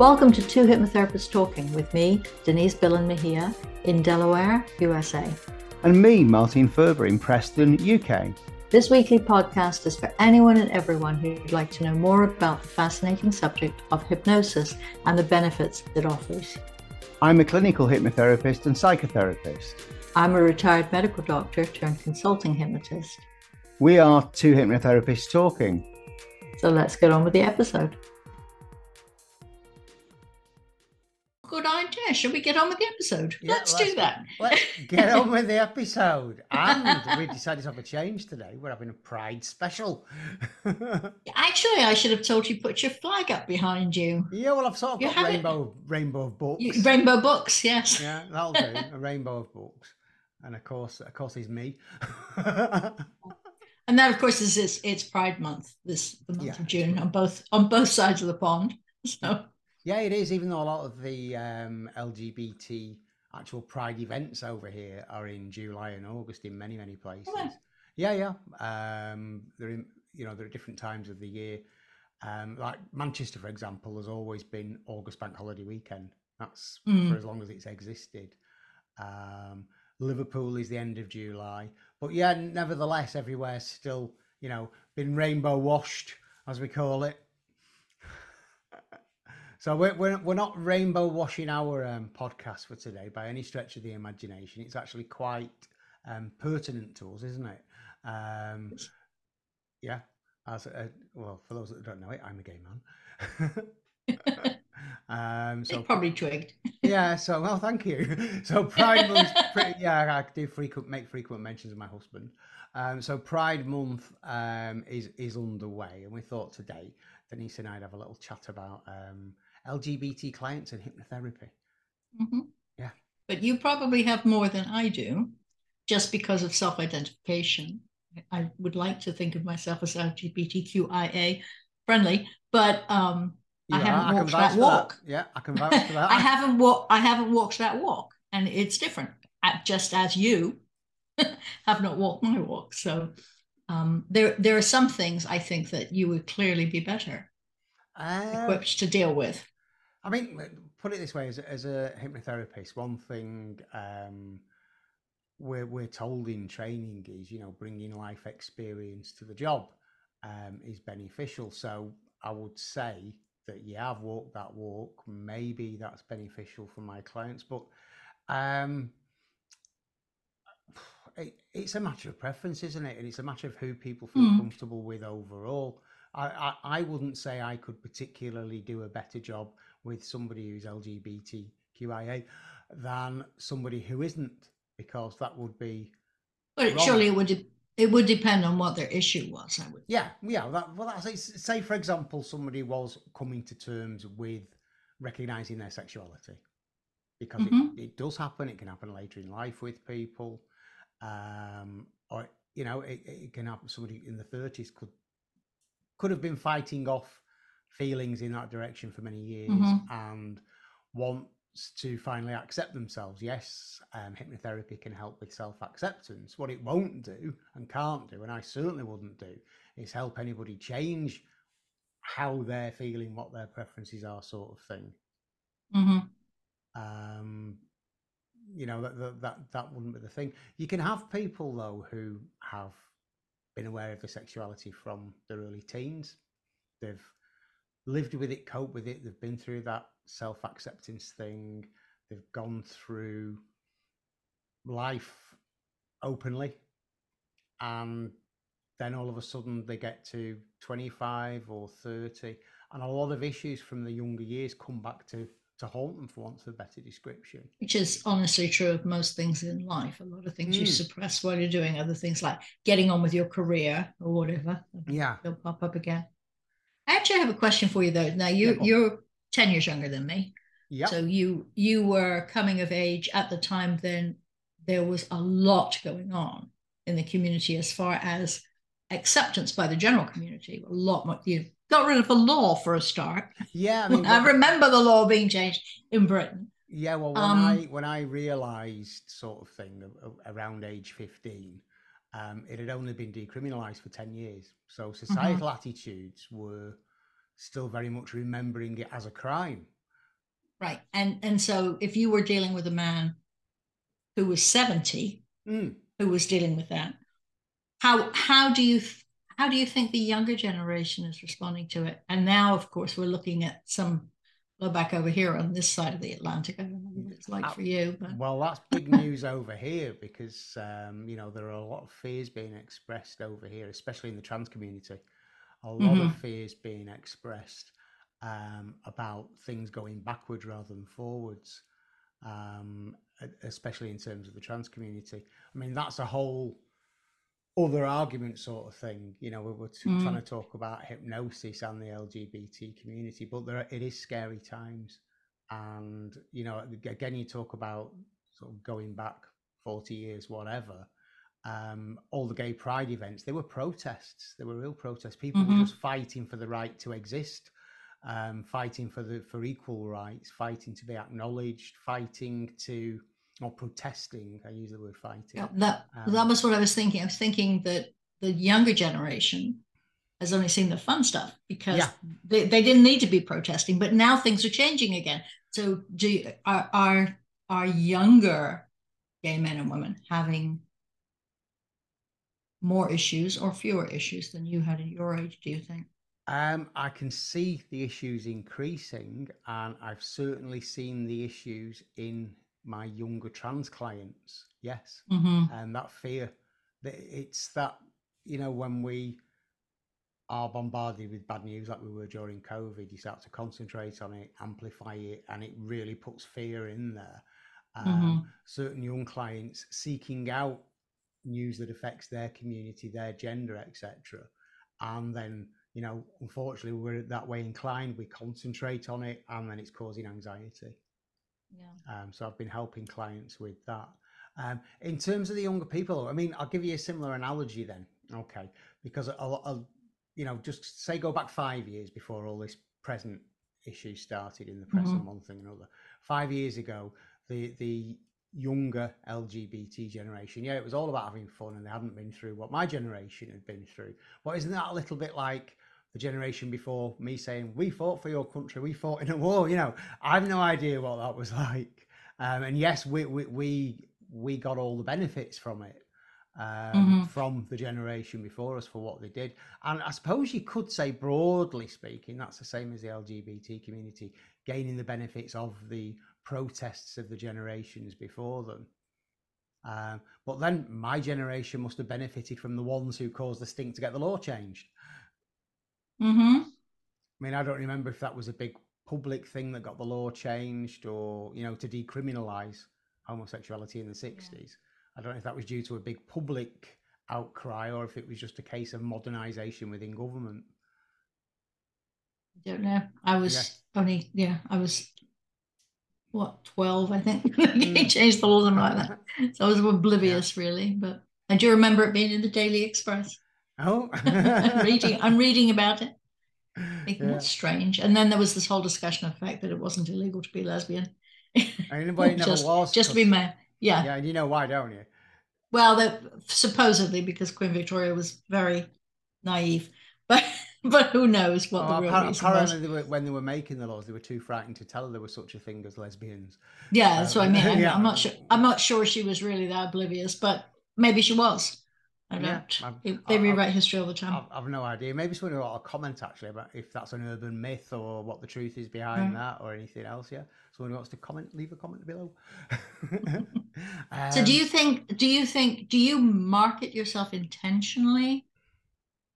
Welcome to Two Hypnotherapists Talking with me, Denise Billen Mejia, in Delaware, USA. And me, Martin Furber, in Preston, UK. This weekly podcast is for anyone and everyone who'd like to know more about the fascinating subject of hypnosis and the benefits it offers. I'm a clinical hypnotherapist and psychotherapist. I'm a retired medical doctor turned consulting hypnotist. We are two hypnotherapists talking. So let's get on with the episode. Good idea. Shall we get on with the episode? Yeah, let's, do that. Let's get on with the episode. And we decided to have a change today. We're having a Pride special. Actually, I should have told you put your flag up behind you. yeah, well, I've sort of You got have it- rainbow rainbow of books. Rainbow books, yes. yeah, that'll do. A rainbow of books. And of course, of course, is me. And that, of course, is it's, it's Pride Month this the month Yeah. of June on both on both sides of the pond. So yeah, it is. Even though a lot of the um, LGBT actual Pride events over here are in July and August in many many places. they? Yeah, yeah. Um, they're in, you know, there are different times of the year. Um, like Manchester, for example, has always been August bank holiday weekend. That's Mm. for as long as it's existed. Um, Liverpool is the end of July, but yeah, nevertheless, everywhere's still, you know, been rainbow washed, as we call it. So we're, we're, we're not rainbow washing our um, podcast for today by any stretch of the imagination. It's actually quite um, pertinent to us, isn't it? Um, yeah. As a, well, for those that don't know it, I'm a gay man. um, they so probably twigged. yeah. So well, thank you. So Pride Month, pretty, yeah, I do frequent make frequent mentions of my husband. Um, so Pride Month um, is is underway, and we thought today Denise and I'd have a little chat about um, LGBT clients and hypnotherapy. Mhm. Yeah. But you probably have more than I do, just because of self-identification. I would like to think of myself as LGBTQIA friendly, but um, I haven't can walked vouch that walk. Yeah, I can vouch for that. I haven't walked. I haven't walked that walk, and it's different. Just as you have not walked my walk, so um, there there are some things I think that you would clearly be better Uh, equipped to deal with. I mean, put it this way: as a, as a hypnotherapist, one thing um, we're we're told in training is, you know, bringing life experience to the job um, is beneficial. So I would say that yeah, I've walked that walk. Maybe that's beneficial for my clients, but um, it, it's a matter of preference, isn't it? And it's a matter of who people feel Mm. comfortable with overall. I, I, I wouldn't say I could particularly do a better job with somebody who's LGBTQIA than somebody who isn't, because that would be But Wrong. surely it would de- it would depend on what their issue was. I would. yeah, yeah. That, well, that's say for example, somebody was coming to terms with recognizing their sexuality, because Mhm. it, it does happen. It can happen later in life with people, um, or you know, it, it can happen. Somebody in the thirties could could have been fighting off feelings in that direction for many years Mhm. and wants to finally accept themselves. Yes, um, hypnotherapy can help with self acceptance. What it won't do and can't do, and I certainly wouldn't do, is help anybody change how they're feeling, what their preferences are, sort of thing. hmm Um, you know that, that that that wouldn't be the thing. You can have people though who have been aware of their sexuality from their early teens. They've lived with it, coped with it. They've been through that self acceptance thing. They've gone through life openly, and then all of a sudden they get to 25 or 30 and a lot of issues from the younger years come back to to haunt them for want of a better description Which is honestly true of most things in life. A lot of things you Mm. suppress while you're doing other things like getting on with your career or whatever. yeah They'll pop up again. I actually have a question for you though. Now you yeah. you're 10 years younger than me. yeah So you you were coming of age at the time then there was a lot going on in the community as far as acceptance by the general community. A lot more you got rid of the law for a start. yeah i mean I remember the law being changed in Britain. yeah well when Um, i when i realized sort of thing a- a- around age 15 um, it had only been decriminalized for 10 years so societal attitudes were still very much remembering it as a crime Right. And and so if you were dealing with a man who was 70 Mm. who was dealing with that, how how do you how do you think the younger generation is responding to it? And now, of course, we're looking at some go back over here on this side of the Atlantic. I don't know what it's like Uh, for you, but Well, that's big news over here because um, you know there are a lot of fears being expressed over here, especially in the trans community. A lot of fears being expressed um, about things going backwards rather than forwards, um, especially in terms of the trans community. I mean, that's a whole other argument sort of thing. You know, we we're t- Mm. trying to talk about hypnosis and the LGBT community, but there are, it is scary times. And you know, again, you talk about sort of going back forty years, whatever. Um, all the gay pride events, they were protests. They were real protests. People Mhm. were just fighting for the right to exist, um, fighting for the for equal rights, fighting to be acknowledged, fighting to or protesting. I use the word fighting. yeah, that that Um, was what I was thinking. I was thinking that the younger generation has only seen the fun stuff because Yeah. they, they didn't need to be protesting, but now things are changing again. So do you, are are are younger gay men and women having more issues or fewer issues than you had at your age, do you think? Um, I can see the issues increasing, and I've certainly seen the issues in my younger trans clients. Yes, Mm-hmm. and that fear, that it's that you know when we are bombarded with bad news like we were during COVID, you start to concentrate on it, amplify it, and it really puts fear in there. Um, Certain young clients seeking out news that affects their community, their gender, etc. And then, you know, unfortunately, we're that way inclined. We concentrate on it, and then it's causing anxiety. Yeah. Um, so I've been helping clients with that. Um, in terms of the younger people, I mean, I'll give you a similar analogy then. Okay, because I'll, I'll you know, just say go back five years before all this present issue started in the press Mhm. and one thing and another. Five years ago, the the younger LGBT generation, yeah, it was all about having fun, and they hadn't been through what my generation had been through. But isn't that a little bit like the generation before me saying, "We fought for your country, we fought in a war"? You know, I've no idea what that was like. Um, and yes, we we we we got all the benefits from it um, Mhm. from the generation before us for what they did. And I suppose you could say, broadly speaking, that's the same as the LGBT community gaining the benefits of the protests of the generations before them. Um, but then my generation must have benefited from the ones who caused the stink to get the law changed. Mm-hmm. I mean, I don't remember if that was a big public thing that got the law changed or, you know, to decriminalize homosexuality in the 60s. I don't know if that was due to a big public outcry or if it was just a case of modernization within government. I don't know. I was Yeah. only yeah, I was what, 12, I think. he Mm. changed the law and like that. So I was oblivious really, but I do remember it being in the Daily Express. Oh, I'm reading I'm reading about it. Thinking Yeah. that's strange. And then there was this whole discussion of the fact that it wasn't illegal to be lesbian. Anybody never just, was. just to be male. Yeah. Yeah, and you know why, don't you? Well, that supposedly because Queen Victoria was very naive, but but who knows what Oh, the real appar- reason was? apparently, they were, when they were making the laws, they were too frightened to tell her there was such a thing as lesbians. Yeah, that's what I mean. I'm, Yeah. I'm not sure. I'm not sure she was really that oblivious, but maybe she was. I don't. Yeah, they rewrite history all the time. I've, I've no idea. Maybe someone will comment actually about if that's an urban myth or what the truth is behind Mm. that or anything else. Yeah, someone who wants to comment, leave a comment below. so, do Um, you think? Do you think? Do you market yourself intentionally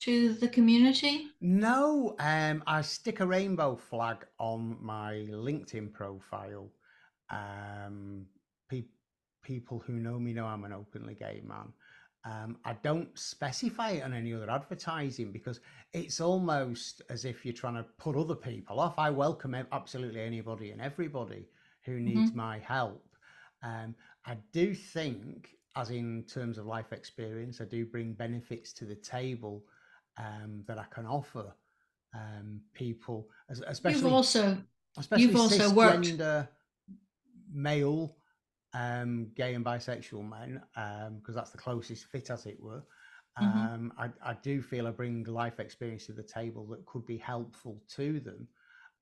to the community? No, um, I stick a rainbow flag on my LinkedIn profile. Um, pe- people who know me know I'm an openly gay man. Um, I don't specify it on any other advertising because it's almost as if you're trying to put other people off. I welcome absolutely anybody and everybody who needs my help. Um, I do think, as in terms of life experience, I do bring benefits to the table um, that I can offer um, people, especially You've also especially you've also worked- male um, gay and bisexual men, because that's the closest fit, as it were. Mhm. Um, I, I do feel I bring life experience to the table that could be helpful to them.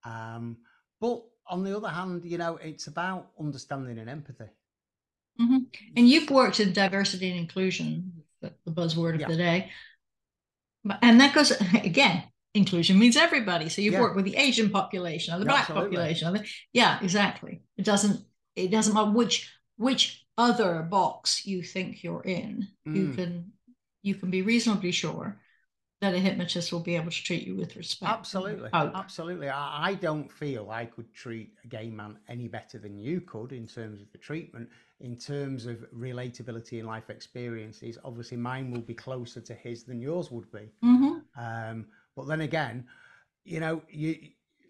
Um, but on the other hand, you know, it's about understanding and empathy. Mm-hmm. And you've worked in diversity and inclusion, the, buzzword of yeah. the day. And that goes again, inclusion means everybody. So you've yeah. worked with the Asian population or the black Absolutely. population. Yeah, exactly. It doesn't it doesn't matter which which other box you think you're in. Mm. You can you can be reasonably sure that a hypnotist will be able to treat you with respect. Absolutely. Absolutely. I, I, don't feel I could treat a gay man any better than you could in terms of the treatment. In terms of relatability and life experiences, obviously mine will be closer to his than yours would be. Mm-hmm. Um, but then again, you know, you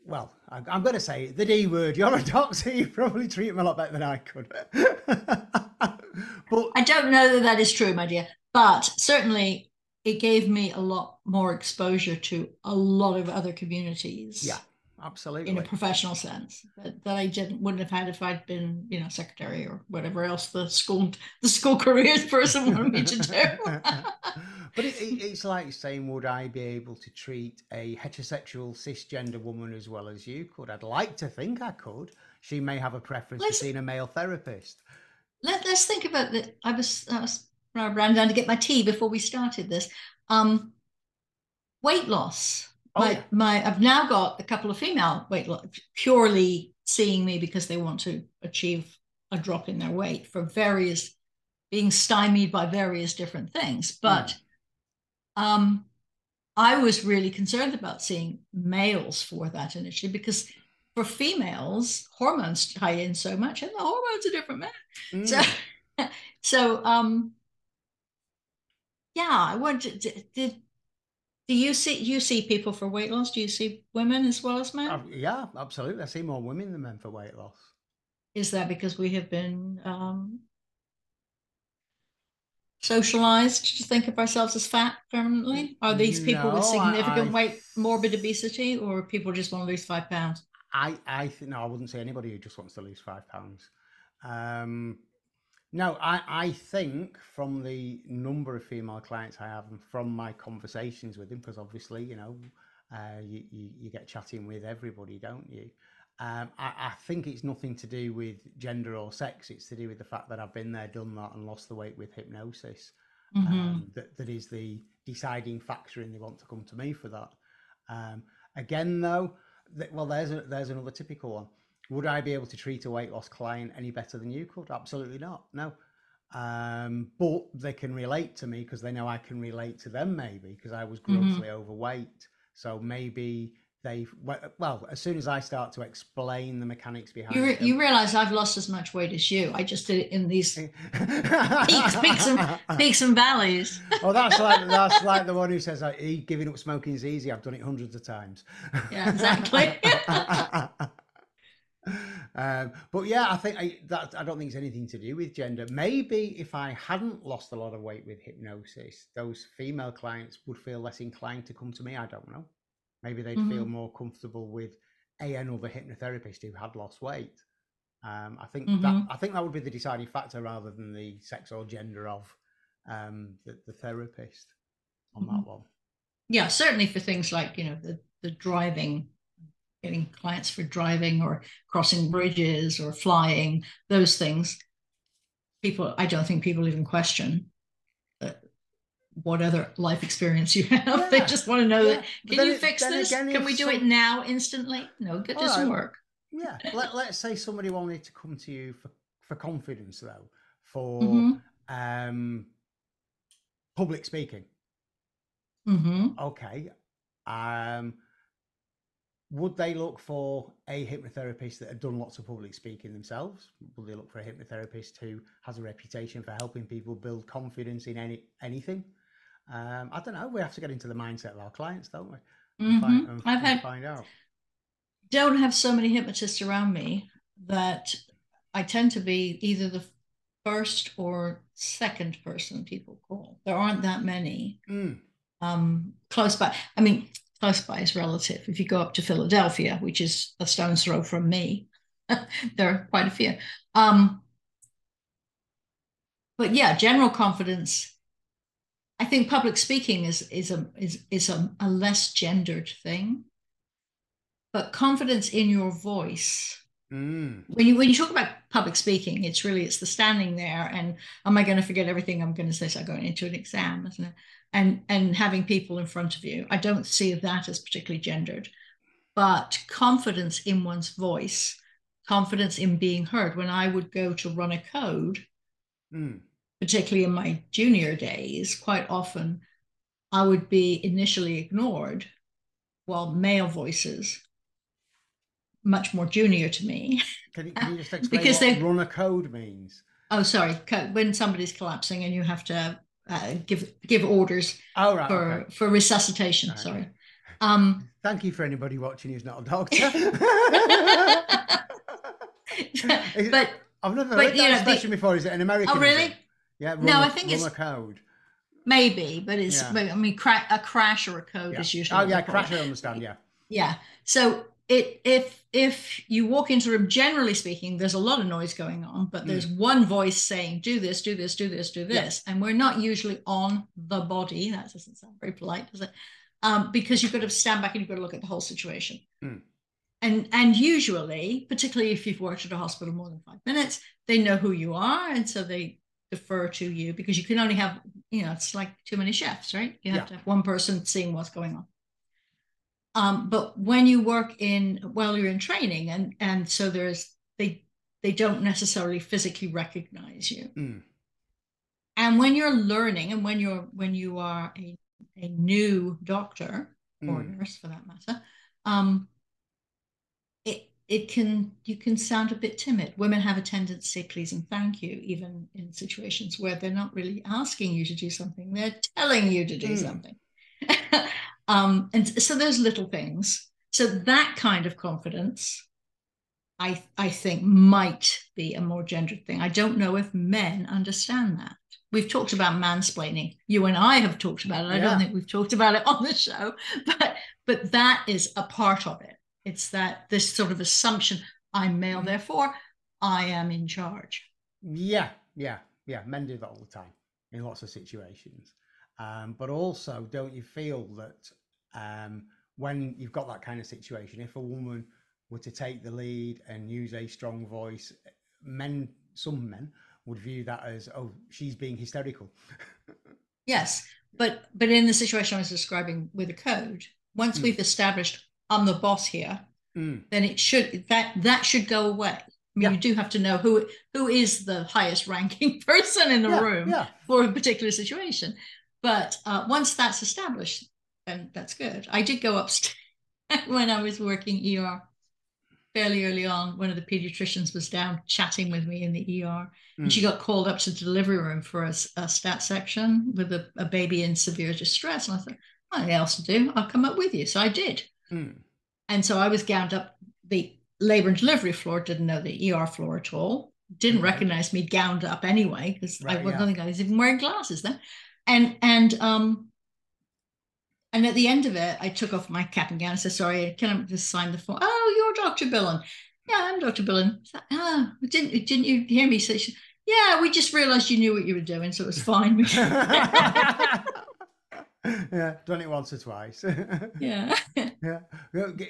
well, I, am going to say the D word. You're a doctor. You probably treat them a lot better than I could. but I don't know that that is true, my dear. But certainly, it gave me a lot more exposure to a lot of other communities. Yeah, absolutely. In a professional sense that, that I didn't wouldn't have had if I'd been, you know, secretary or whatever else the school the school careers person wanted me to do. But it, it, it's like saying, would I be able to treat a heterosexual cisgender woman as well as you could? I'd like to think I could. She may have a preference let's, for seeing a male therapist. Let, let's think about that. I was, I was I ran down to get my tea before we started this. Um, weight loss. Oh, my, yeah. my, I've now got a couple of female weight loss purely seeing me because they want to achieve a drop in their weight for various being stymied by various different things. But mm. Um, I was really concerned about seeing males for that initially because for females, hormones tie in so much, and the hormones are different men. Mm. So, so um, yeah, I want to, did do you see you see people for weight loss? Do you see women as well as men? Uh, yeah, absolutely. I see more women than men for weight loss. Is that because we have been um, socialized to think of ourselves as fat permanently? Are these people no, with significant I, weight, morbid obesity, or people just want to lose five pounds? I I think no, I wouldn't say anybody who just wants to lose five pounds. Um, no, I, I think from the number of female clients I have and from my conversations with them, because obviously, you know, uh, you, you, you, get chatting with everybody, don't you? Um, I, I, think it's nothing to do with gender or sex. It's to do with the fact that I've been there, done that, and lost the weight with hypnosis. Mm-hmm. Um, that, that is the deciding factor, and they want to come to me for that. Um, again, though, th- well, there's a, there's another typical one would I be able to treat a weight loss client any better than you could? Absolutely not. No. Um, but they can relate to me because they know I can relate to them, maybe because I was mm-hmm. grossly mm-hmm. overweight. So maybe they well as soon as i start to explain the mechanics behind you, re- you realize i've lost as much weight as you i just did it in these peaks peaks and peaks and valleys oh that's like that's like the one who says like, giving up smoking is easy i've done it hundreds of times yeah exactly um, but yeah, I think I, that I don't think it's anything to do with gender. Maybe if I hadn't lost a lot of weight with hypnosis, those female clients would feel less inclined to come to me. I don't know. Maybe they'd mm-hmm. feel more comfortable with a another hypnotherapist who had lost weight. Um, I think mm-hmm. that I think that would be the deciding factor rather than the sex or gender of um, the, the, therapist on mm-hmm. that one. Yeah, certainly for things like you know the the driving getting clients for driving or crossing bridges or flying, those things. People, I don't think people even question what other life experience you have. Yeah. They just want to know yeah. that can you it, fix this? Can we do some... it now instantly? No, it doesn't right. work. Yeah. Let, let's say somebody wanted to come to you for, for confidence though, for mm-hmm. um, public speaking. Mm-hmm. Okay. Um, would they look for a hypnotherapist that had done lots of public speaking themselves? Would they look for a hypnotherapist who has a reputation for helping people build confidence in any anything? Um, I don't know. We have to get into the mindset of our clients, don't we? Mm-hmm. Find, and, I've had find out. Don't have so many hypnotists around me that I tend to be either the first or second person people call. There aren't that many mm. um, close by. I mean, close by is relative. If you go up to Philadelphia, which is a stone's throw from me, there are quite a few. Um, but yeah, general confidence. I think public speaking is is a is is a, a less gendered thing. But confidence in your voice Mm. When you when you talk about public speaking, it's really it's the standing there and am I going to forget everything I'm going to say? So going into an exam, isn't it? And and having people in front of you. I don't see that as particularly gendered, but confidence in one's voice, confidence in being heard. When I would go to run a code, Mm. Particularly in my junior days, quite often I would be initially ignored while male voices, much more junior to me. Can you, can you just explain Because what they- run a code means? Oh, sorry, when somebody's collapsing and you have to uh, give give orders Oh, right. for okay. for resuscitation. Okay. Sorry. Um, Thank you for anybody watching who's not a doctor. But I've never but, heard you that know, the- before. Is it an American? oh, really? Yeah. No, I think it's- a code. Maybe, but it's yeah. I mean, cra- a crash or a code Yeah. is usually. Oh yeah, they call it. crash. I understand. Yeah. Yeah. So it if if you walk into a room, generally speaking, there's a lot of noise going on, but there's one voice saying, "Do this, do this, do this, do Mm. Yeah. this," and we're not usually on the body. That doesn't sound very polite, does it? Um, because you've got to stand back and you've got to look at the whole situation. Mm. And and usually, particularly if you've worked at a hospital more than five minutes, they know who you are, and so they defer to you because you can only have, you know, it's like too many chefs, right? You have Yeah. to have one person seeing what's going on. Um, but when you work in while you're in training, and and so there's they they don't necessarily physically recognize you. Mm. And when you're learning, and when you're when you are a, a new doctor or Mm. nurse for that matter, um, it can you can sound a bit timid. Women have a tendency to say please and thank you, even in situations where they're not really asking you to do something; they're telling you to do Mm. something. um, and so those little things. So that kind of confidence, I I think might be a more gendered thing. I don't know if men understand that. We've talked about mansplaining. You and I have talked about it. I Yeah. don't think we've talked about it on the show, but but that is a part of it. It's that this sort of assumption I'm male, Mhm. therefore I am in charge. Yeah, yeah, yeah. Men do that all the time in lots of situations. Um, but also, don't you feel that um, when you've got that kind of situation, if a woman were to take the lead and use a strong voice, men, some men would view that as, oh, she's being hysterical. Yes, but but in the situation I was describing with the code, once Mm. we've established I'm the boss here, Mm, then it should that that should go away. I mean, Yeah. you do have to know who who is the highest ranking person in the yeah, room Yeah, for a particular situation. But uh, once that's established, then that's good. I did go upstairs when I was working ER fairly early on. One of the pediatricians was down chatting with me in the ER, and she Mm. got called up to the delivery room for a stat section with a, a baby in severe distress. And I thought, what else to do? I'll come up with you. So I did. Mm, And so I was gowned up. The labor and delivery floor didn't know the ER floor at all. Didn't Right. recognize me gowned up anyway because I Right, wasn't yeah. think I was even wearing glasses then. And and um and at the end of it, I took off my cap and gown. and said, "Sorry, can I just sign the form?" Oh, you're Dr. Billen. Yeah, I'm Dr. Billen. I Ah, didn't didn't you hear me say? Yeah, we just realized you knew what you were doing, so it was fine. yeah, done it once or twice. yeah. Yeah.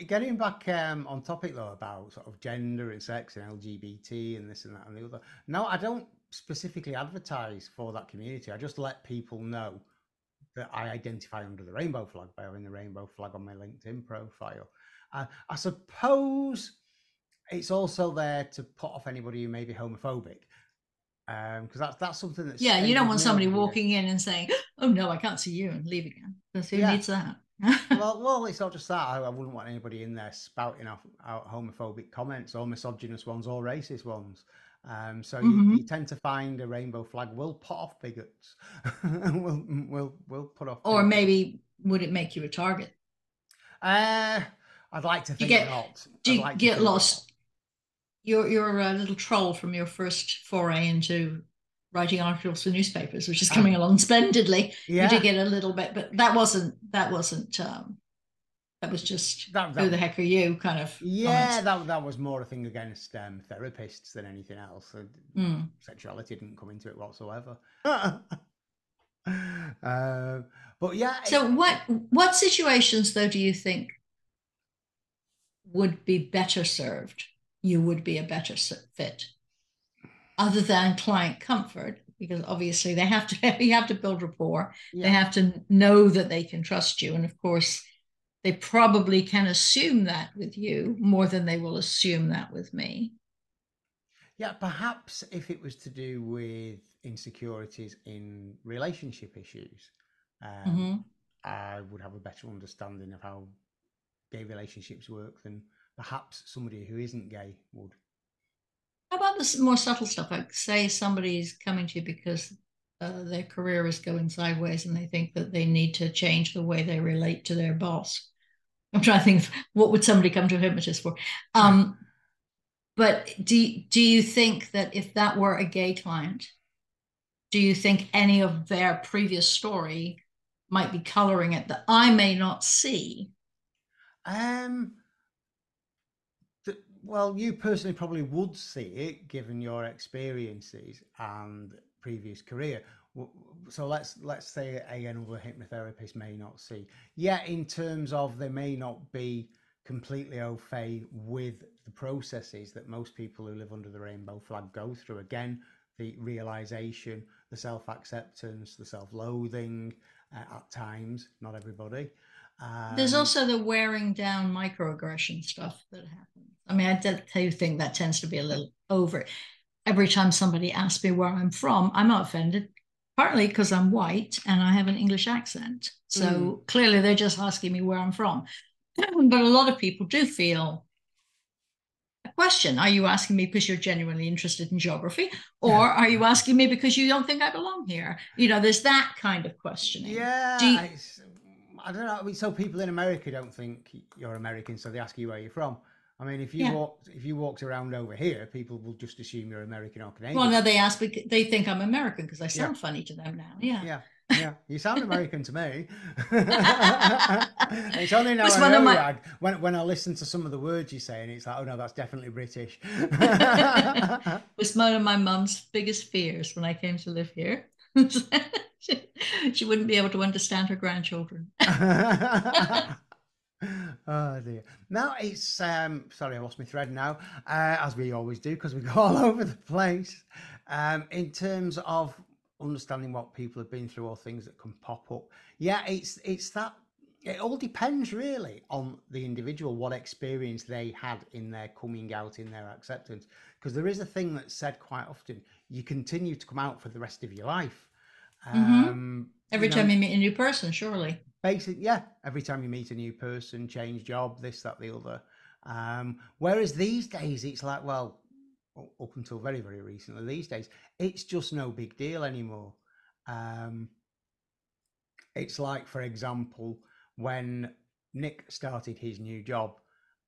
Getting back um, on topic though about sort of gender and sex and LGBT and this and that and the other. No, I don't specifically advertise for that community. I just let people know that I identify under the rainbow flag by having the rainbow flag on my LinkedIn profile. Uh, I suppose it's also there to put off anybody who may be homophobic. Because that's that's something that's Yeah, you don't want somebody walking in and saying, "Oh no, I can't see you," and leave again. Because who Yeah. needs that? well, well, it's not just that. I, I wouldn't want anybody in there spouting off out homophobic comments or misogynist ones or racist ones. Um, so you, Mhm. you tend to find a rainbow flag will put off bigots. will will will put off. or people. maybe would it make you a target? Uh, I'd like to Do you get- not. Do you like get think lost? You're you're a little troll from your first foray into writing articles for newspapers, which is Ah. coming along splendidly. Yeah, You did get a little bit, but that wasn't that wasn't um that was just that, who the heck are you kind of yeah, comments. that that was more a thing against um, therapists than anything else. Mm. Sexuality didn't come into it whatsoever. uh, but yeah, So it- what what situations though do you think would be better served you would be a better fit other than client comfort because obviously they have to you have to build rapport yeah. they have to know that they can trust you and of course they probably can assume that with you more than they will assume that with me yeah perhaps if it was to do with insecurities in relationship issues um, mm-hmm. i would have a better understanding of how gay relationships work than perhaps somebody who isn't gay would how about this more subtle stuff? Like, say somebody's coming to you because uh, their career is going sideways and they think that they need to change the way they relate to their boss. I'm trying to think what would somebody come to a hypnotist for. Um, but do do you think that if that were a gay client, do you think any of their previous story might be coloring it that I may not see? Um, well, you personally probably would see it given your experiences and previous career. So let's let's say a another hypnotherapist may not see. Yeah, in terms of they may not be completely au fait with the processes that most people who live under the rainbow flag go through. Again, the realization, the self acceptance, the self loathing uh, at times, not everybody. Um, There's also the wearing down microaggression stuff that happens. I mean, I do think that tends to be a little over. Every time somebody asks me where I'm from, I'm not offended, partly because I'm white and I have an English accent. So mm. clearly they're just asking me where I'm from. but a lot of people do feel a question Are you asking me because you're genuinely interested in geography? Or yeah. are you asking me because you don't think I belong here? You know, there's that kind of questioning. Yeah. You, I don't know. I mean, so people in America don't think you're American, so they ask you where you're from. I mean, if you yeah. walked if you walked around over here, people will just assume you're American or Canadian. Well, no, they ask. because They think I'm American because I sound yeah. funny to them now. Yeah. Yeah. Yeah, you sound American to me. it's only now I know my... when when I listen to some of the words you say, and it's like, oh no, that's definitely British. it was one of my mum's biggest fears when I came to live here. she, she wouldn't be able to understand her grandchildren oh dear. Now it's um sorry, I lost my thread now, uh, as we always do because we go all over the place. Um, in terms of understanding what people have been through or things that can pop up, yeah, it's it's that. It all depends really on the individual, what experience they had in their coming out, in their acceptance. Because there is a thing that's said quite often: you continue to come out for the rest of your life. Mm-hmm. Um, Every you know, time you meet a new person, surely basic yeah every time you meet a new person change job this that the other. Um, whereas these days it's like well up until very very recently these days it's just no big deal anymore. Um, it's like for example when nick started his new job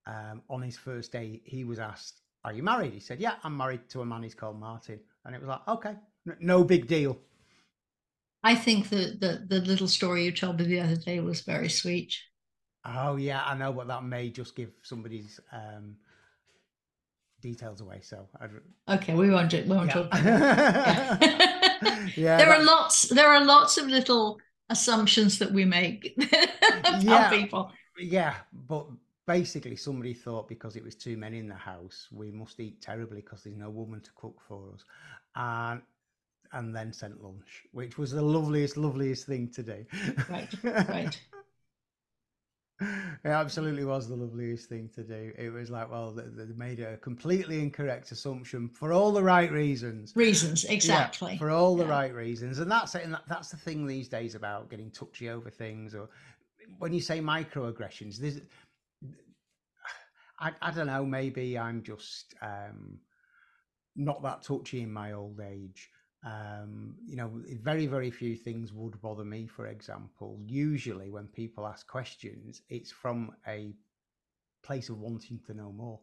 um, on his first day he was asked are you married? He said yeah i'm married to a man he's called martin. And it was like okay no big deal I think the, the the little story you told me the other day was very sweet. Oh yeah, I know, but that may just give somebody's um, details away. So I'd... okay, we won't do, we won't yeah. talk. yeah, yeah there that... are lots. There are lots of little assumptions that we make about yeah, people. Yeah, but basically, somebody thought because it was two men in the house, we must eat terribly because there's no woman to cook for us, and and then sent lunch, which was the loveliest, loveliest thing to do. Right, right. it absolutely was the loveliest thing to do. It was like, well, they, they, made a completely incorrect assumption for all the right reasons. Reasons, exactly. Yeah, for all the yeah. right reasons, and that's it. And that, that's the thing these days about getting touchy over things, or when you say microaggressions, there's, I, I don't know. Maybe I'm just um, not that touchy in my old age. Um, you know, very, very few things would bother me, for example. Usually, when people ask questions, it's from a place of wanting to know more.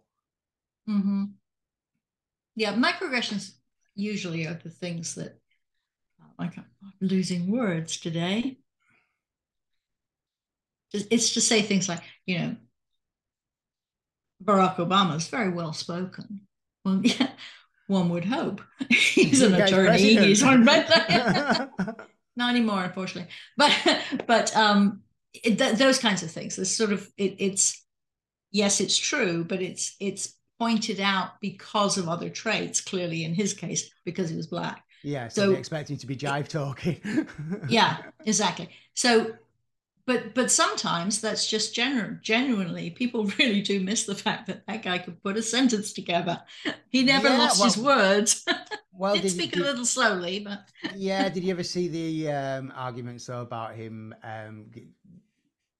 Mm-hmm. Yeah, microaggressions usually are the things that, like, I'm losing words today. It's to say things like, you know, Barack Obama is very well spoken. Well, yeah, one would hope. He's an attorney. He's on. Not anymore, unfortunately. But but um, it, th- those kinds of things. It's sort of it, it's yes, it's true, but it's it's pointed out because of other traits, clearly in his case, because he was black. Yeah, so, so expecting to be jive talking. yeah, exactly. So but but sometimes that's just genuine genuinely people really do miss the fact that that guy could put a sentence together. He never yeah, lost well, his words. well did speak did, a little slowly but yeah did you ever see the um, arguments though about him um,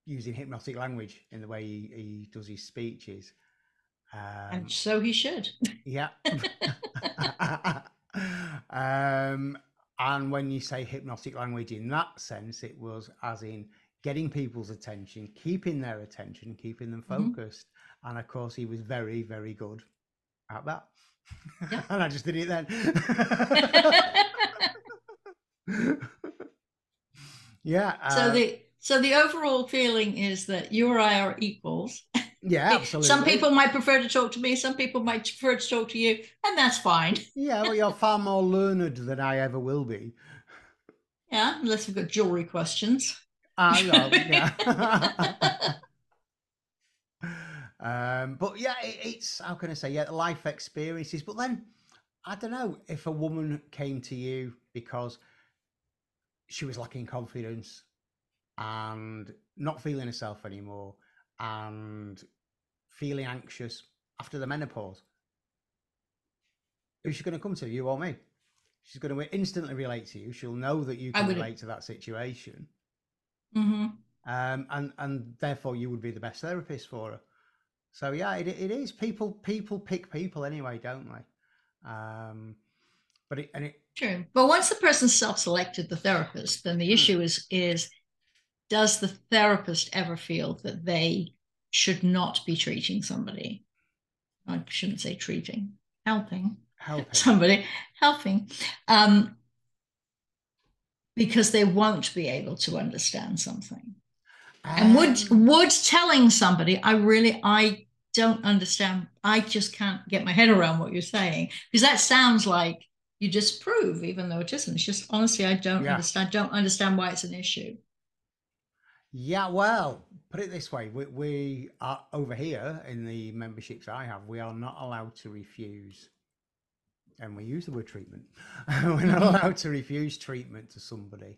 using hypnotic language in the way he, he does his speeches? Um, and so he should. Yeah. Um, and when you say hypnotic language in that sense it was as in getting people's attention, keeping their attention, keeping them mm-hmm. focused. Mm-hmm. And of course, he was very, very good at that. Yeah. and I just did it then. yeah. So uh, the so the overall feeling is that you or I are equals. Yeah, absolutely. Some people might prefer to talk to me. Some people might prefer to talk to you, and that's fine. yeah, well, you're far more learned than I ever will be. Yeah, unless we've got jewelry questions. I know, yeah. um, but yeah, it, it's how can I say? Yeah, life experiences. But then I don't know if a woman came to you because she was lacking confidence and not feeling herself anymore and feeling anxious after the menopause. Who's she going to come to, you or me? She's going to instantly relate to you. She'll know that you can relate to that situation. Mm-hmm. Um, and and therefore you would be the best therapist for her. So yeah, it, it is. People people pick people anyway, don't they? Um, but it and it true. But once the person self-selected the therapist, then the hmm. issue is is does the therapist ever feel that they should not be treating somebody? I shouldn't say treating, helping, helping somebody, helping. Um, because they won't be able to understand something. Um, and would um. would telling somebody, I really I don't understand, I just can't get my head around what you're saying. Because that sounds like you disprove, even though it isn't. It's just honestly, I don't yeah. understand, don't understand why it's an issue. Yeah, well, put it this way: we, we are over here in the memberships I have. We are not allowed to refuse and we use the word treatment, we're not allowed to refuse treatment to somebody,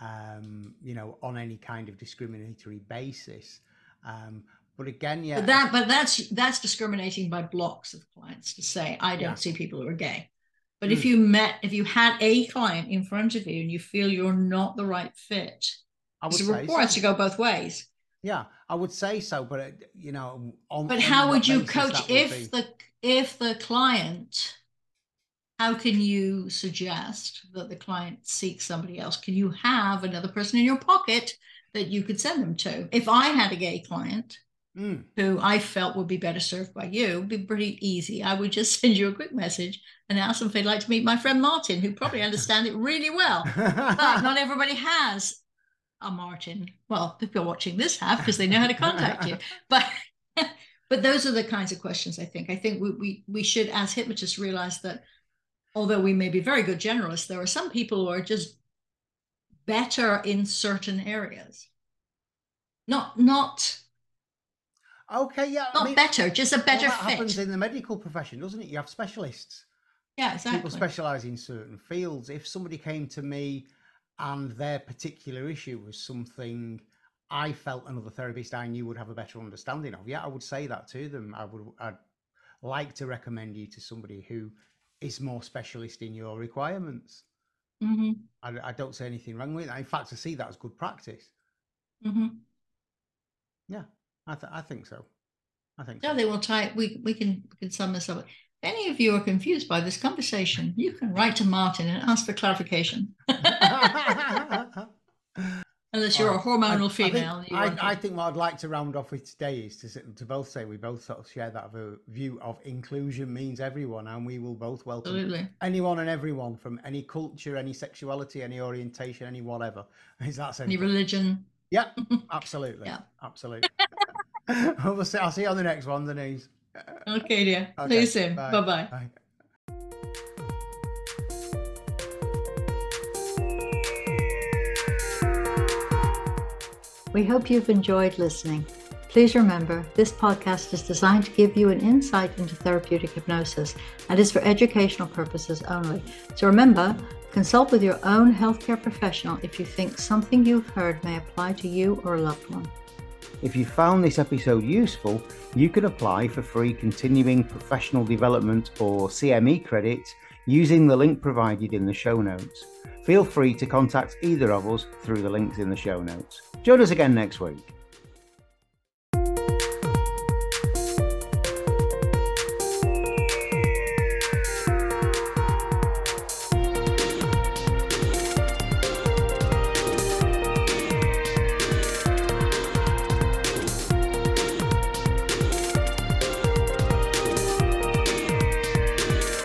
um, you know, on any kind of discriminatory basis. Um, but again, yeah, but that but that's that's discriminating by blocks of clients to say I don't yeah. see people who are gay. But mm. if you met, if you had a client in front of you and you feel you're not the right fit, I would a report has to go both ways. Yeah, I would say so, but uh, you know, on, but how would you coach if be... the if the client how can you suggest that the client seek somebody else? Can you have another person in your pocket that you could send them to? If I had a gay client mm. who I felt would be better served by you, it'd be pretty easy. I would just send you a quick message and ask them if they'd like to meet my friend Martin, who probably understand it really well. But not everybody has a Martin. Well, people watching this have because they know how to contact you. But but those are the kinds of questions I think. I think we we, we should, as hypnotists, realize that although we may be very good generalists, there are some people who are just better in certain areas. Not not okay, yeah, not I mean, better, just a better well, that fit. happens in the medical profession, doesn't it? You have specialists. Yeah, exactly. People specialize in certain fields. If somebody came to me and their particular issue was something I felt another therapist I knew would have a better understanding of, yeah, I would say that to them. I would I'd like to recommend you to somebody who is more specialist in your requirements. Mm-hmm. I, I, don't say anything wrong with that. In fact, I see that as good practice. Mm-hmm. Yeah, I, th- I think so. I think. No, so. they will try. We we can we can sum this up. If any of you are confused by this conversation, you can write to Martin and ask for clarification. Unless you're a hormonal I, female. I think, I, I think, what I'd like to round off with today is to, to both say we both sort of share that view of inclusion means everyone, and we will both welcome Absolutely. anyone and everyone from any culture, any sexuality, any orientation, any whatever. Is that simple? Any religion? Yeah, absolutely. yeah, absolutely. we'll see, I'll see you on the next one, Denise. Okay, dear. Okay, see you soon. Bye bye. We hope you've enjoyed listening. Please remember, this podcast is designed to give you an insight into therapeutic hypnosis and is for educational purposes only. So remember, consult with your own healthcare professional if you think something you've heard may apply to you or a loved one. If you found this episode useful, you can apply for free continuing professional development or CME credits using the link provided in the show notes. Feel free to contact either of us through the links in the show notes. Join us again next week.